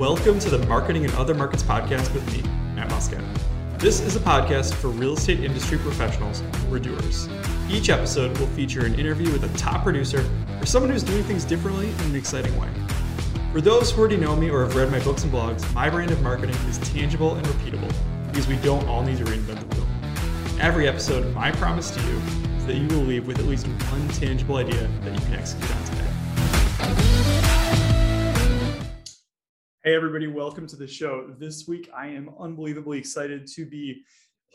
Welcome to the Marketing and Other Markets podcast with me, Matt Muscat. This is a podcast for real estate industry professionals are doers. Each episode will feature an interview with a top producer or someone who's doing things differently in an exciting way. For those who already know me or have read my books and blogs, my brand of marketing is tangible and repeatable because we don't all need to reinvent the wheel. Every episode, my promise to you is that you will leave with at least one tangible idea that you can execute on today. Hey, everybody, welcome to the show. This week, I am unbelievably excited to be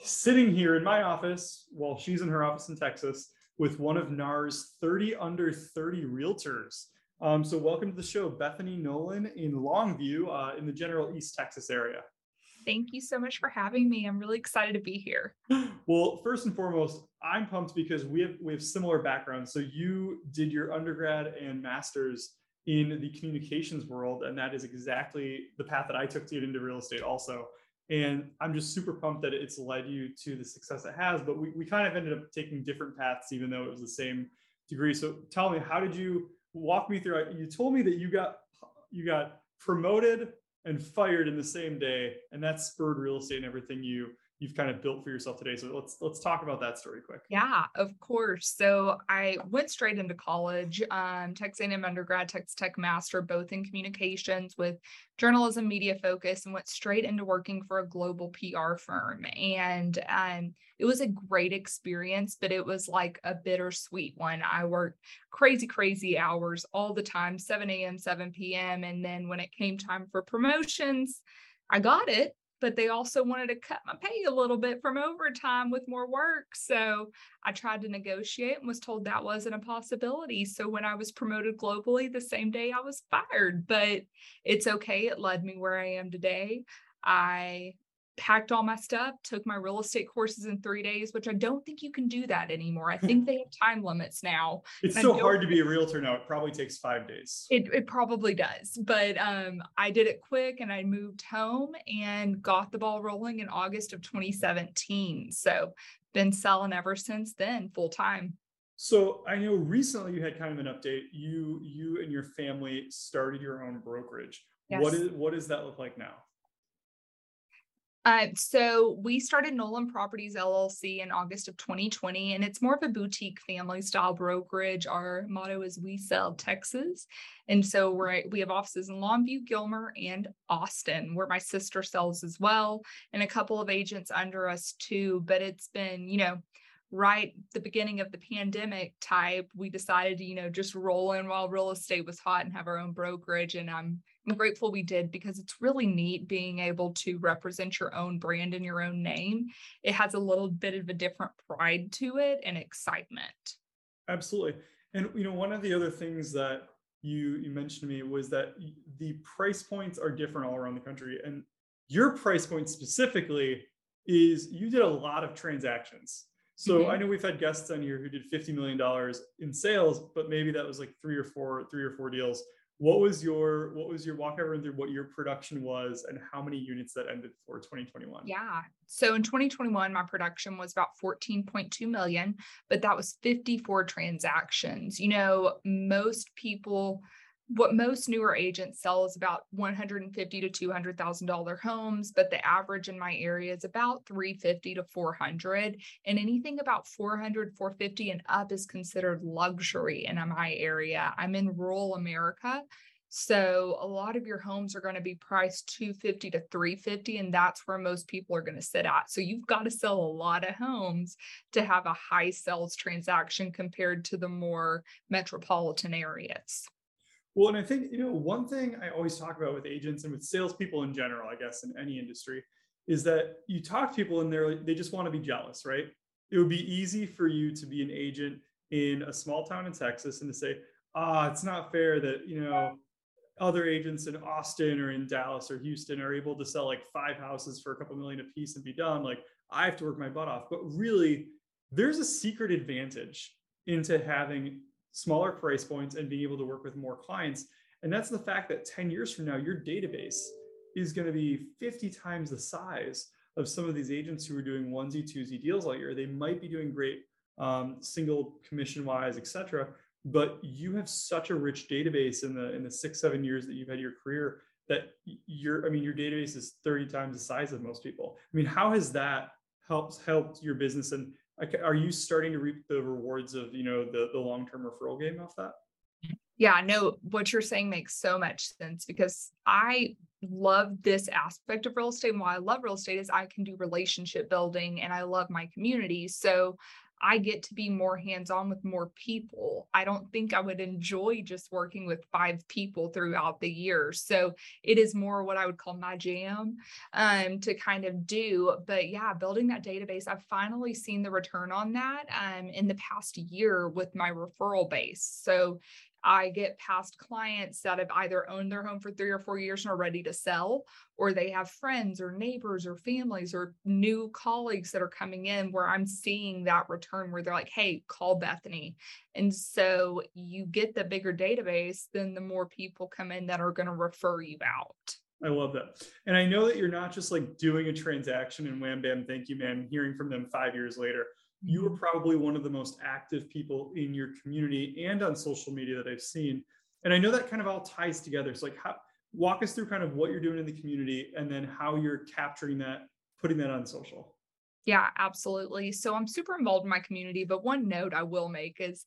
sitting here in my office while she's in her office in Texas with one of NAR's 30 under 30 realtors. Um, so, welcome to the show, Bethany Nolan in Longview uh, in the general East Texas area. Thank you so much for having me. I'm really excited to be here. Well, first and foremost, I'm pumped because we have we have similar backgrounds. So you did your undergrad and masters in the communications world. And that is exactly the path that I took to get into real estate also. And I'm just super pumped that it's led you to the success it has. But we, we kind of ended up taking different paths, even though it was the same degree. So tell me, how did you walk me through? You told me that you got you got promoted and fired in the same day, and that spurred real estate and everything you you've kind of built for yourself today. So let's let's talk about that story quick. Yeah, of course. So I went straight into college, um, Texas A&M undergrad, Texas Tech master, both in communications with journalism, media focus, and went straight into working for a global PR firm. And um, it was a great experience, but it was like a bittersweet one. I worked crazy, crazy hours all the time, 7 a.m., 7 p.m. And then when it came time for promotions, I got it but they also wanted to cut my pay a little bit from overtime with more work. So I tried to negotiate and was told that wasn't a possibility. So when I was promoted globally, the same day I was fired, but it's okay. It led me where I am today. I packed all my stuff, took my real estate courses in three days, which I don't think you can do that anymore. I think they have time limits now. It's so hard to be a realtor now. It probably takes five days. It, it probably does. But um, I did it quick and I moved home and got the ball rolling in August of 2017. So been selling ever since then, full time. So I know recently you had kind of an update. You you and your family started your own brokerage. Yes. What is what does that look like now? Uh, so we started Nolan Properties LLC in August of 2020, and it's more of a boutique family style brokerage. Our motto is "We sell Texas," and so we're we have offices in Longview, Gilmer, and Austin, where my sister sells as well, and a couple of agents under us too. But it's been, you know, right the beginning of the pandemic type, we decided to, you know, just roll in while real estate was hot and have our own brokerage. And I'm I'm grateful we did because it's really neat being able to represent your own brand and your own name. It has a little bit of a different pride to it and excitement. Absolutely. And you know, one of the other things that you you mentioned to me was that the price points are different all around the country and your price point specifically is you did a lot of transactions. So mm-hmm. I know we've had guests on here who did $50 million in sales, but maybe that was like three or four, three or four deals. What was your what was your walk everyone through what your production was and how many units that ended for 2021 yeah. So in 2021 my production was about 14.2 million but that was 54 transactions. You know most people what most newer agents sell is about 150 to 200 thousand dollar homes but the average in my area is about 350 to 400 and anything about 400 450 and up is considered luxury in my area i'm in rural america so a lot of your homes are going to be priced 250 to 350 and that's where most people are going to sit at. So you've got to sell a lot of homes to have a high sales transaction compared to the more metropolitan areas. Well, and I think, you know, one thing I always talk about with agents and with salespeople in general, I guess, in any industry, is that you talk to people and they're they just want to be jealous, right? It would be easy for you to be an agent in a small town in Texas and to say, ah, it's not fair that, you know, other agents in Austin or in Dallas or Houston are able to sell like five houses for a couple million a piece and be done. Like I have to work my butt off. But really, there's a secret advantage into having smaller price points and being able to work with more clients. And that's the fact that 10 years from now, your database is going to be 50 times the size of some of these agents who are doing onesie, twosie deals all year. They might be doing great um, single commission wise, et cetera. But you have such a rich database in the in the six, seven years that you've had your career that your, I mean, your database is 30 times the size of most people. I mean, how has that helped helped your business and are you starting to reap the rewards of you know the the long term referral game off that? Yeah, no, what you're saying makes so much sense because I love this aspect of real estate. And why I love real estate is I can do relationship building and I love my community. So I get to be more hands on with more people. I don't think I would enjoy just working with five people throughout the year. So it is more what I would call my jam um, to kind of do. But yeah, building that database, I've finally seen the return on that um, in the past year with my referral base. So I get past clients that have either owned their home for three or four years and are ready to sell, or they have friends or neighbors or families or new colleagues that are coming in where I'm seeing that return where they're like, hey, call Bethany. And so you get the bigger database, then the more people come in that are going to refer you out. I love that. And I know that you're not just like doing a transaction and wham bam, thank you, man, hearing from them five years later you are mm-hmm. probably one of the most active people in your community and on social media that I've seen. And I know that kind of all ties together. So like how walk us through kind of what you're doing in the community and then how you're capturing that, putting that on social. Yeah, absolutely. So I'm super involved in my community, but one note I will make is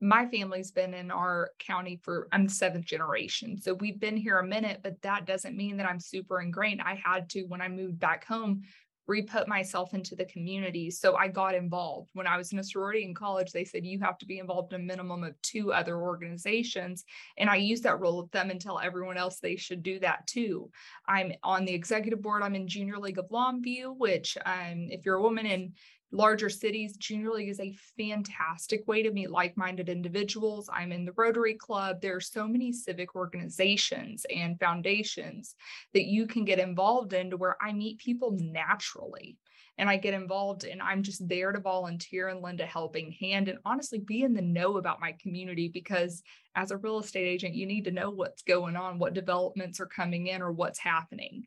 my family's been in our county for I'm the seventh generation. So we've been here a minute, but that doesn't mean that I'm super ingrained. I had to when I moved back home re-put myself into the community. So I got involved. When I was in a sorority in college, they said you have to be involved in a minimum of two other organizations. And I used that role with them and tell everyone else they should do that too. I'm on the executive board. I'm in Junior League of Longview, which um, if you're a woman and larger cities, Junior League is a fantastic way to meet like minded individuals. I'm in the Rotary Club. There are so many civic organizations and foundations that you can get involved in to where I meet people naturally and I get involved and I'm just there to volunteer and lend a helping hand and honestly be in the know about my community because as a real estate agent, you need to know what's going on, what developments are coming in or what's happening.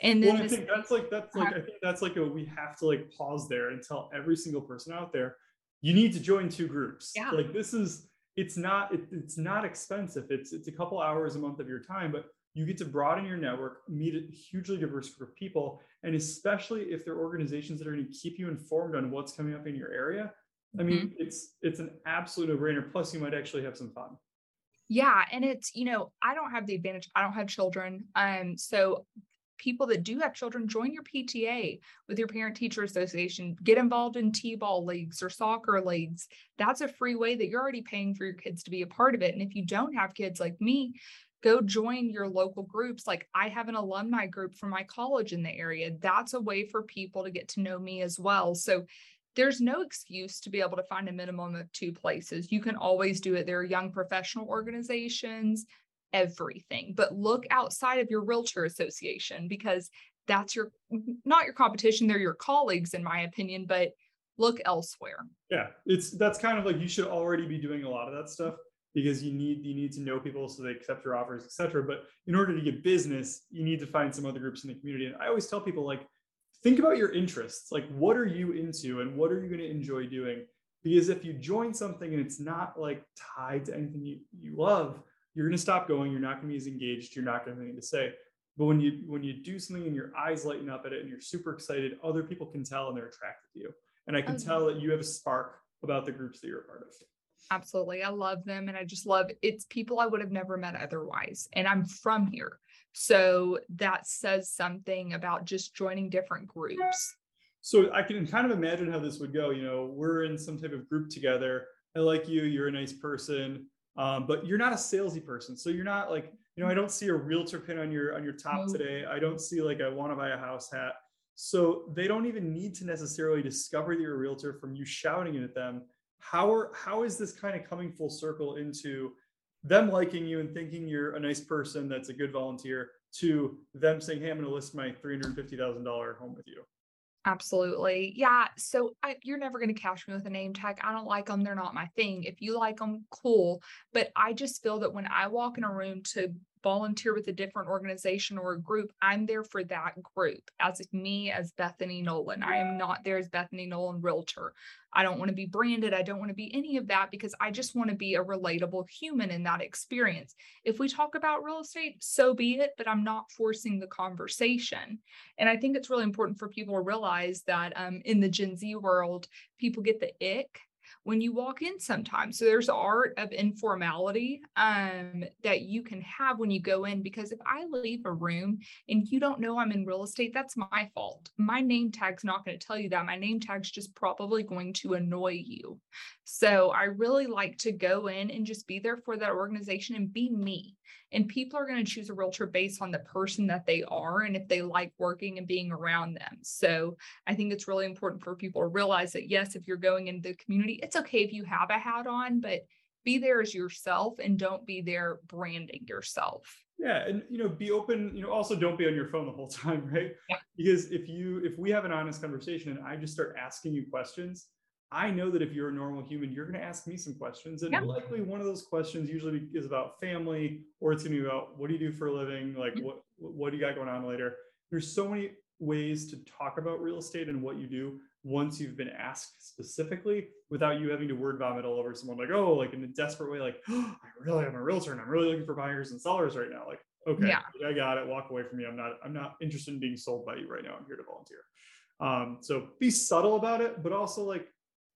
And then well, I think that's like that's like I think that's like a we have to like pause there and tell every single person out there, you need to join two groups. Yeah. Like this is it's not it, it's not expensive. It's it's a couple hours a month of your time, but you get to broaden your network, meet a hugely diverse group of people, and especially if they're organizations that are going to keep you informed on what's coming up in your area. I mean, mm-hmm. it's it's an absolute no-brainer. Plus, you might actually have some fun. Yeah, and it's you know I don't have the advantage. I don't have children, um, so people that do have children, join your PTA with your parent teacher association, get involved in T ball leagues or soccer leagues. That's a free way that you're already paying for your kids to be a part of it. And if you don't have kids like me, go join your local groups. Like I have an alumni group from my college in the area. That's a way for people to get to know me as well. So there's no excuse to be able to find a minimum of two places. You can always do it. There are young professional organizations, everything, but look outside of your realtor association because that's your not your competition, they're your colleagues, in my opinion, but look elsewhere. Yeah, it's that's kind of like you should already be doing a lot of that stuff because you need you need to know people so they accept your offers, etc. But in order to get business, you need to find some other groups in the community. And I always tell people like think about your interests. Like what are you into and what are you going to enjoy doing? Because if you join something and it's not like tied to anything you, you love, you're going to stop going. You're not going to be as engaged. You're not going to have anything to say. But when you when you do something and your eyes lighten up at it and you're super excited, other people can tell and they're attracted to you. And I can oh, okay. tell that you have a spark about the groups that you're a part of. Absolutely. I love them. And I just love it's people I would have never met otherwise. And I'm from here. So that says something about just joining different groups. So I can kind of imagine how this would go. You know, we're in some type of group together. I like you. You're a nice person um, but you're not a salesy person so you're not like you know i don't see a realtor pin on your on your top today. I don't see like a want to buy a house hat. So they don't even need to necessarily discover that you're a realtor from you shouting it at them. How are how is this kind of coming full circle into them liking you and thinking you're a nice person that's a good volunteer to them saying hey i'm going to list my $350000 home with you Absolutely. Yeah. So I, you're never going to catch me with a name tag. I don't like them. They're not my thing. If you like them, cool. But I just feel that when I walk in a room to volunteer with a different organization or a group, I'm there for that group as me, as Bethany Nolan. I am not there as Bethany Nolan Realtor. I don't want to be branded. I don't want to be any of that because I just want to be a relatable human in that experience. If we talk about real estate, so be it, but I'm not forcing the conversation. And I think it's really important for people to realize that um, in the Gen Z world, people get the ick when you walk in sometimes. So there's art of informality um, that you can have when you go in because if I leave a room and you don't know I'm in real estate, that's my fault. My name tag's not going to tell you that. My name tag's just probably going to annoy you. So I really like to go in and just be there for that organization and be me. And people are going to choose a realtor based on the person that they are and if they like working and being around them. So I think it's really important for people to realize that, yes, if you're going into the community, it's okay if you have a hat on, but be there as yourself and don't be there branding yourself. Yeah, and you know, be open. You know, also don't be on your phone the whole time, right? Yeah. Because if you if we have an honest conversation and I just start asking you questions, I know that if you're a normal human, you're going to ask me some questions. And likely one of those questions usually is about family, or it's going to be about what do you do for a living? Like, mm-hmm. what, what do you got going on later? There's so many ways to talk about real estate and what you do once you've been asked specifically without you having to word vomit all over someone like, oh, like in a desperate way, like, oh, I really am a realtor and I'm really looking for buyers and sellers right now. Like, okay, yeah. I got it. Walk away from me. I'm not, I'm not interested in being sold by you right now. I'm here to volunteer. Um, so be subtle about it, but also like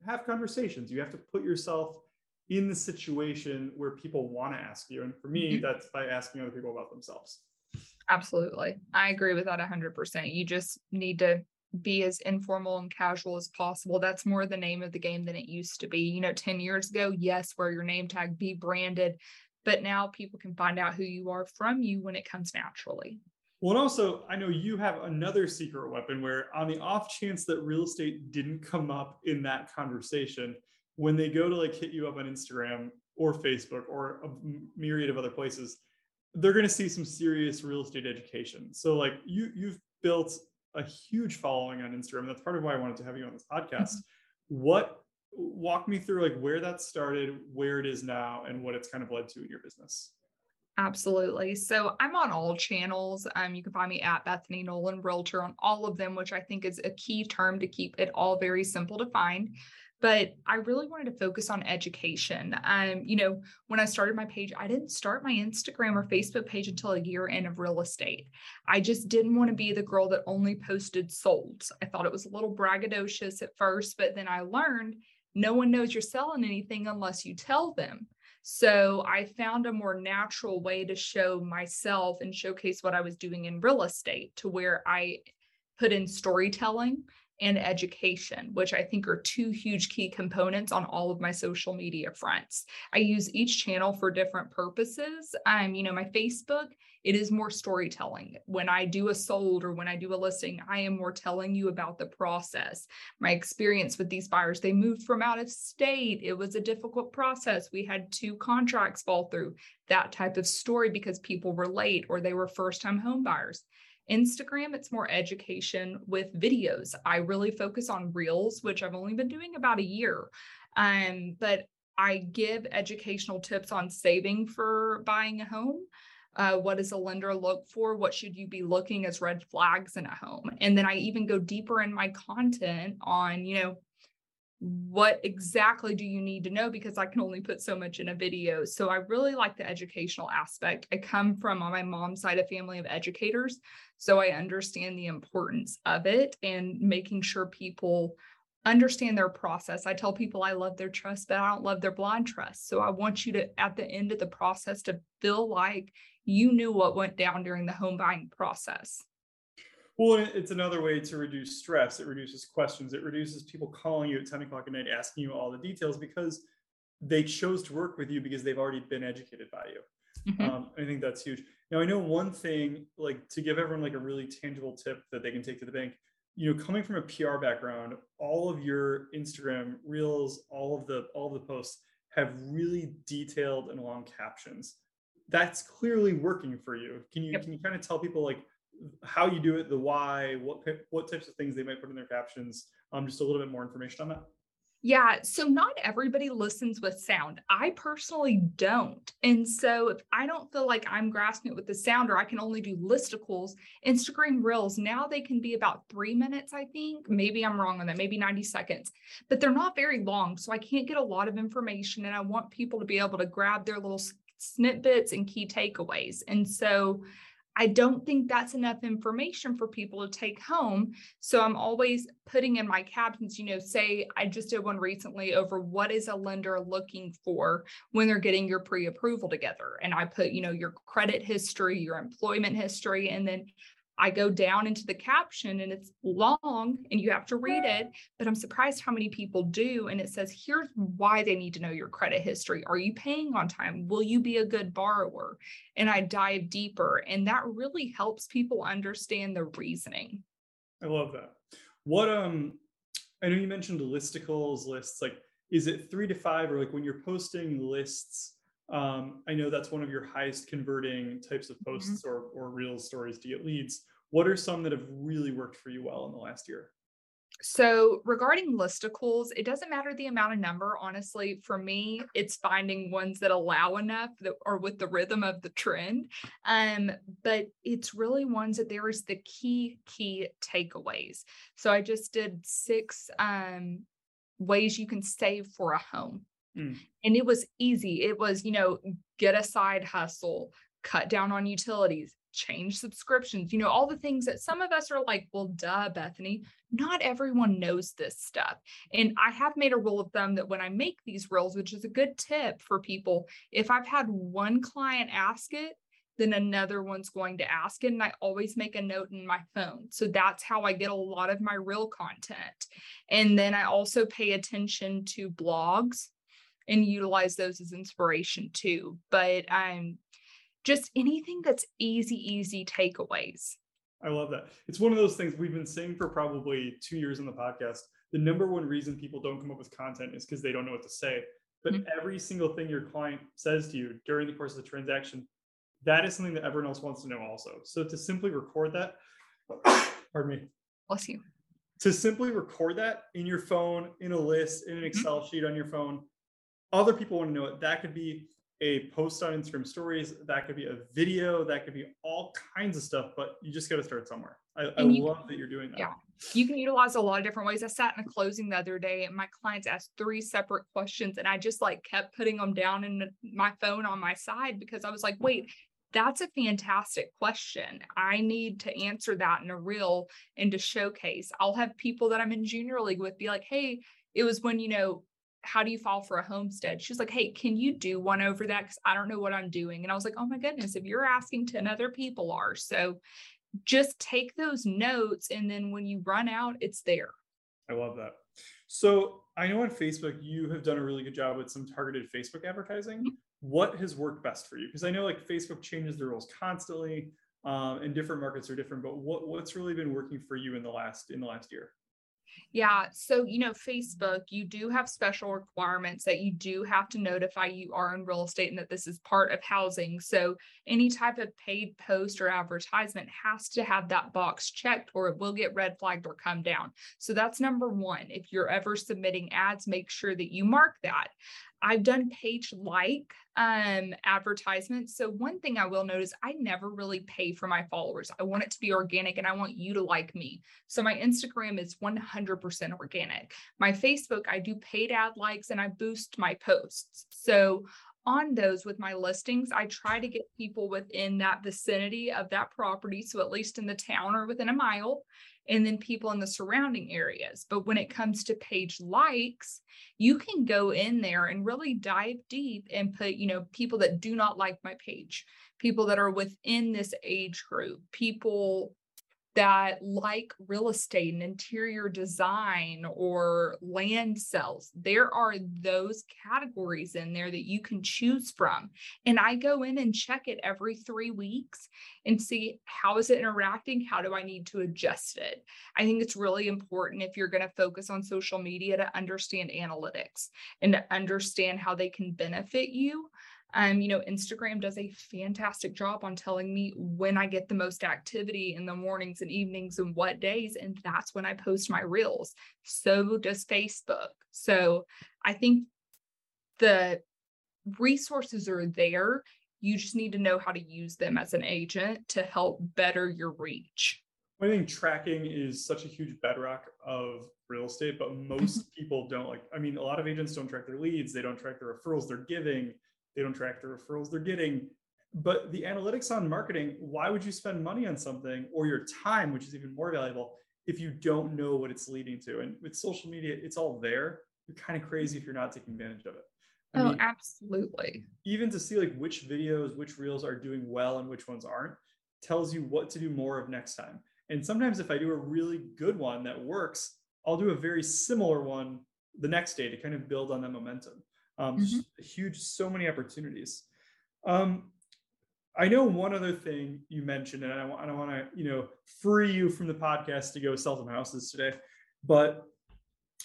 have conversations. You have to put yourself in the situation where people want to ask you. And for me, mm-hmm. that's by asking other people about themselves. Absolutely. I agree with that 100%. You just need to be as informal and casual as possible. That's more the name of the game than it used to be. You know, 10 years ago, yes, wear your name tag, be branded, but now people can find out who you are from you when it comes naturally. Well, and also, I know you have another secret weapon where, on the off chance that real estate didn't come up in that conversation, when they go to like hit you up on Instagram or Facebook or a myriad of other places, they're going to see some serious real estate education. So, like you, you've built a huge following on Instagram. That's part of why I wanted to have you on this podcast. Mm-hmm. What walk me through like where that started, where it is now, and what it's kind of led to in your business? Absolutely. So I'm on all channels. Um, you can find me at Bethany Nolan Realtor on all of them, which I think is a key term to keep it all very simple to find. But I really wanted to focus on education. Um, you know, when I started my page, I didn't start my Instagram or Facebook page until a year in of real estate. I just didn't want to be the girl that only posted solds. I thought it was a little braggadocious at first, but then I learned no one knows you're selling anything unless you tell them. So I found a more natural way to show myself and showcase what I was doing in real estate to where I put in storytelling and education, which I think are two huge key components on all of my social media fronts. I use each channel for different purposes. Um, you know, my Facebook, it is more storytelling. When I do a sold or when I do a listing, I am more telling you about the process. My experience with these buyers, they moved from out of state. It was a difficult process. We had two contracts fall through, that type of story because people were late or they were first time home buyers. Instagram, it's more education with videos. I really focus on reels, which I've only been doing about a year. Um, but I give educational tips on saving for buying a home. Uh, what does a lender look for? What should you be looking as red flags in a home? And then I even go deeper in my content on, you know, what exactly do you need to know because I can only put so much in a video. So I really like the educational aspect. I come from on my mom's side a family of educators, so I understand the importance of it and making sure people understand their process. I tell people I love their trust, but I don't love their blind trust. So I want you to at the end of the process to feel like you knew what went down during the home buying process. Well, it's another way to reduce stress. It reduces questions. It reduces people calling you at 10 o'clock at night asking you all the details because they chose to work with you because they've already been educated by you. Mm-hmm. Um, I think that's huge. Now, I know one thing, like to give everyone like a really tangible tip that they can take to the bank. You know, coming from a PR background, all of your Instagram reels, all of the all of the posts have really detailed and long captions. That's clearly working for you. Can you yep. can you kind of tell people like how you do it, the why, what what types of things they might put in their captions, um, just a little bit more information on that. Yeah, so not everybody listens with sound. I personally don't. And so if I don't feel like I'm grasping it with the sound or I can only do listicles, Instagram Reels, now they can be about three minutes, I think. Maybe I'm wrong on that, maybe 90 seconds, but they're not very long. So I can't get a lot of information. And I want people to be able to grab their little snippets and key takeaways. And so I don't think that's enough information for people to take home. So I'm always putting in my captions, you know, say I just did one recently over what is a lender looking for when they're getting your pre approval together. And I put, you know, your credit history, your employment history, and then I go down into the caption and it's long and you have to read it, but I'm surprised how many people do. And it says, here's why they need to know your credit history. Are you paying on time? Will you be a good borrower? And I dive deeper. And that really helps people understand the reasoning. I love that. What, um, I know you mentioned listicles, lists, like, is it three to five or like when you're posting lists? Um, I know that's one of your highest converting types of mm-hmm. posts mm-hmm. or, or real stories to get leads. What are some that have really worked for you well in the last year? So, regarding listicles, it doesn't matter the amount of number. Honestly, for me, it's finding ones that allow enough that are with the rhythm of the trend. Um, but it's really ones that there is the key, key takeaways. So, I just did six um, ways you can save for a home. Mm. And it was easy. It was, you know, get a side hustle, cut down on utilities, change subscriptions, you know, all the things that some of us are like, well, duh, Bethany, not everyone knows this stuff. And I have made a rule of thumb that when I make these reels, which is a good tip for people, if I've had one client ask it, then another one's going to ask it. And I always make a note in my phone. So that's how I get a lot of my reel content. And then I also pay attention to blogs and utilize those as inspiration too. But um, just anything that's easy, easy takeaways. I love that. It's one of those things we've been saying for probably two years on the podcast. The number one reason people don't come up with content is because they don't know what to say. But mm-hmm. every single thing your client says to you during the course of the transaction, that is something that everyone else wants to know also. So to simply record that, pardon me. Bless you. To simply record that in your phone, in a list, in an mm-hmm. Excel mm-hmm. sheet on your phone, other people want to know it. That could be a post on Instagram stories, that could be a video, that could be all kinds of stuff, but you just got to start somewhere. I, I love can, that you're doing that. Yeah. You can utilize a lot of different ways. I sat in a closing the other day and my clients asked three separate questions and I just like kept putting them down in my phone on my side because I was like, wait, that's a fantastic question. I need to answer that in a reel and to showcase. I'll have people that I'm in junior league with be like, hey, it was when, you know, how do you file for a homestead? She was like, Hey, can you do one over that? Because I don't know what I'm doing. And I was like, Oh my goodness, if you're asking 10 other people are. So just take those notes. And then when you run out, it's there. I love that. So I know on Facebook, you have done a really good job with some targeted Facebook advertising. Mm-hmm. What has worked best for you? Because I know like Facebook changes the rules constantly um, and different markets are different, but what, what's really been working for you in the last, in the last year? Yeah. So, you know, Facebook, you do have special requirements that you do have to notify you are in real estate and that this is part of housing. So, any type of paid post or advertisement has to have that box checked or it will get red flagged or come down. So, that's number one. If you're ever submitting ads, make sure that you mark that. I've done page like um, advertisements. So one thing I will notice, I never really pay for my followers. I want it to be organic and I want you to like me. So my Instagram is 100% organic. My Facebook, I do paid ad likes and I boost my posts. So on those with my listings, I try to get people within that vicinity of that property. So at least in the town or within a mile and then people in the surrounding areas. But when it comes to page likes, you can go in there and really dive deep and put, you know, people that do not like my page, people that are within this age group, people that like real estate and interior design or land sales. There are those categories in there that you can choose from. And I go in and check it every three weeks and see how is it interacting? How do I need to adjust it? I think it's really important if you're going to focus on social media to understand analytics and to understand how they can benefit you Um, you know, Instagram does a fantastic job on telling me when I get the most activity in the mornings and evenings and what days. And that's when I post my reels. So does Facebook. So I think the resources are there. You just need to know how to use them as an agent to help better your reach. I think tracking is such a huge bedrock of real estate, but most mm-hmm. people don't like. I mean, a lot of agents don't track their leads, they don't track the referrals they're giving, they don't track the referrals they're getting. But the analytics on marketing, why would you spend money on something or your time, which is even more valuable, if you don't know what it's leading to? And with social media, it's all there. You're kind of crazy if you're not taking advantage of it. I oh, mean, absolutely. Even to see like which videos, which reels are doing well and which ones aren't, tells you what to do more of next time. And sometimes if I do a really good one that works, I'll do a very similar one the next day to kind of build on that momentum. Um, mm-hmm. Huge, so many opportunities. Um, I know one other thing you mentioned, and I, I don't want to, you know, free you from the podcast to go sell some houses today, but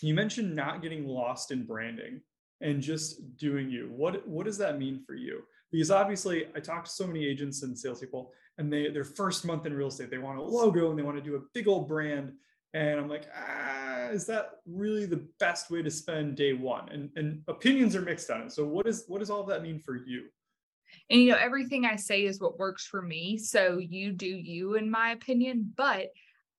you mentioned not getting lost in branding and just doing you. What what does that mean for you? Because obviously, I talk to so many agents and salespeople, and they their first month in real estate, they want a logo and they want to do a big old brand. And I'm like, ah, is that really the best way to spend day one? And and opinions are mixed on it. So what is what does all that mean for you? And you know, everything I say is what works for me. So you do you, in my opinion. But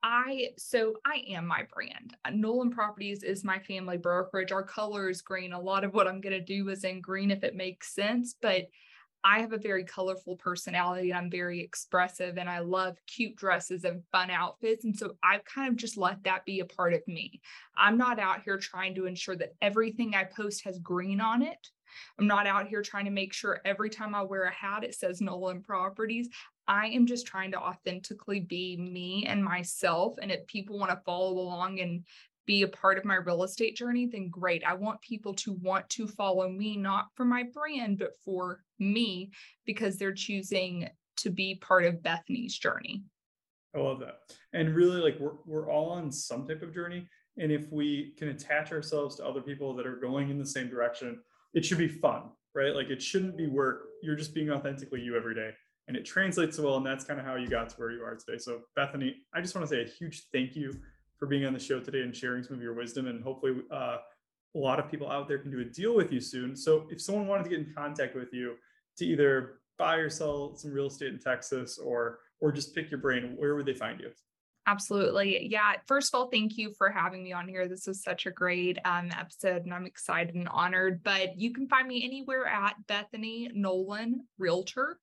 I so I am my brand. Nolan Properties is my family brokerage. Our color is green. A lot of what I'm going to do is in green if it makes sense, but I have a very colorful personality. I'm very expressive and I love cute dresses and fun outfits. And so I've kind of just let that be a part of me. I'm not out here trying to ensure that everything I post has green on it. I'm not out here trying to make sure every time I wear a hat it says Nolan Properties. I am just trying to authentically be me and myself. And if people want to follow along and be a part of my real estate journey, then great. I want people to want to follow me, not for my brand, but for me, because they're choosing to be part of Bethany's journey. I love that. And really, like, we're, we're all on some type of journey. And if we can attach ourselves to other people that are going in the same direction, it should be fun, right? Like, it shouldn't be work. You're just being authentically you every day and it translates well. And that's kind of how you got to where you are today. So, Bethany, I just want to say a huge thank you for being on the show today and sharing some of your wisdom. And hopefully, uh, a lot of people out there can do a deal with you soon. So, if someone wanted to get in contact with you to either buy or sell some real estate in Texas or or just pick your brain, where would they find you? Absolutely. Yeah. First of all, thank you for having me on here. This was such a great um, episode, and I'm excited and honored. But you can find me anywhere at Bethany Nolan Realtor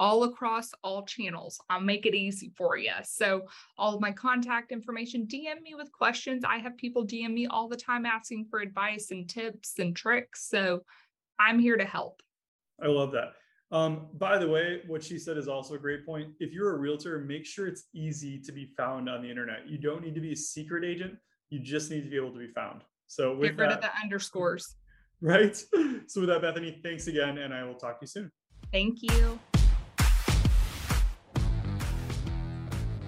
all across all channels. I'll make it easy for you. So, all of my contact information, DM me with questions. I have people DM me all the time asking for advice and tips and tricks. So, I'm here to help. I love that. Um, by the way, what she said is also a great point. If you're a realtor, make sure it's easy to be found on the internet. You don't need to be a secret agent. You just need to be able to be found. So with get rid that, of the underscores. Right. So with that, Bethany, thanks again, and I will talk to you soon. Thank you.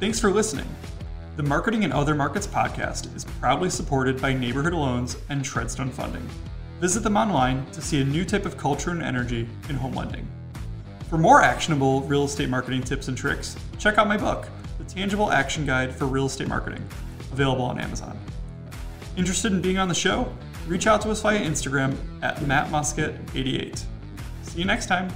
Thanks for listening. The Marketing and Other Markets podcast is proudly supported by Neighborhood Loans and Treadstone Funding. Visit them online to see a new type of culture and energy in home lending. For more actionable real estate marketing tips and tricks, check out my book, The Tangible Action Guide for Real Estate Marketing, available on Amazon. Interested in being on the show? Reach out to us via Instagram at mattmusket88. See you next time.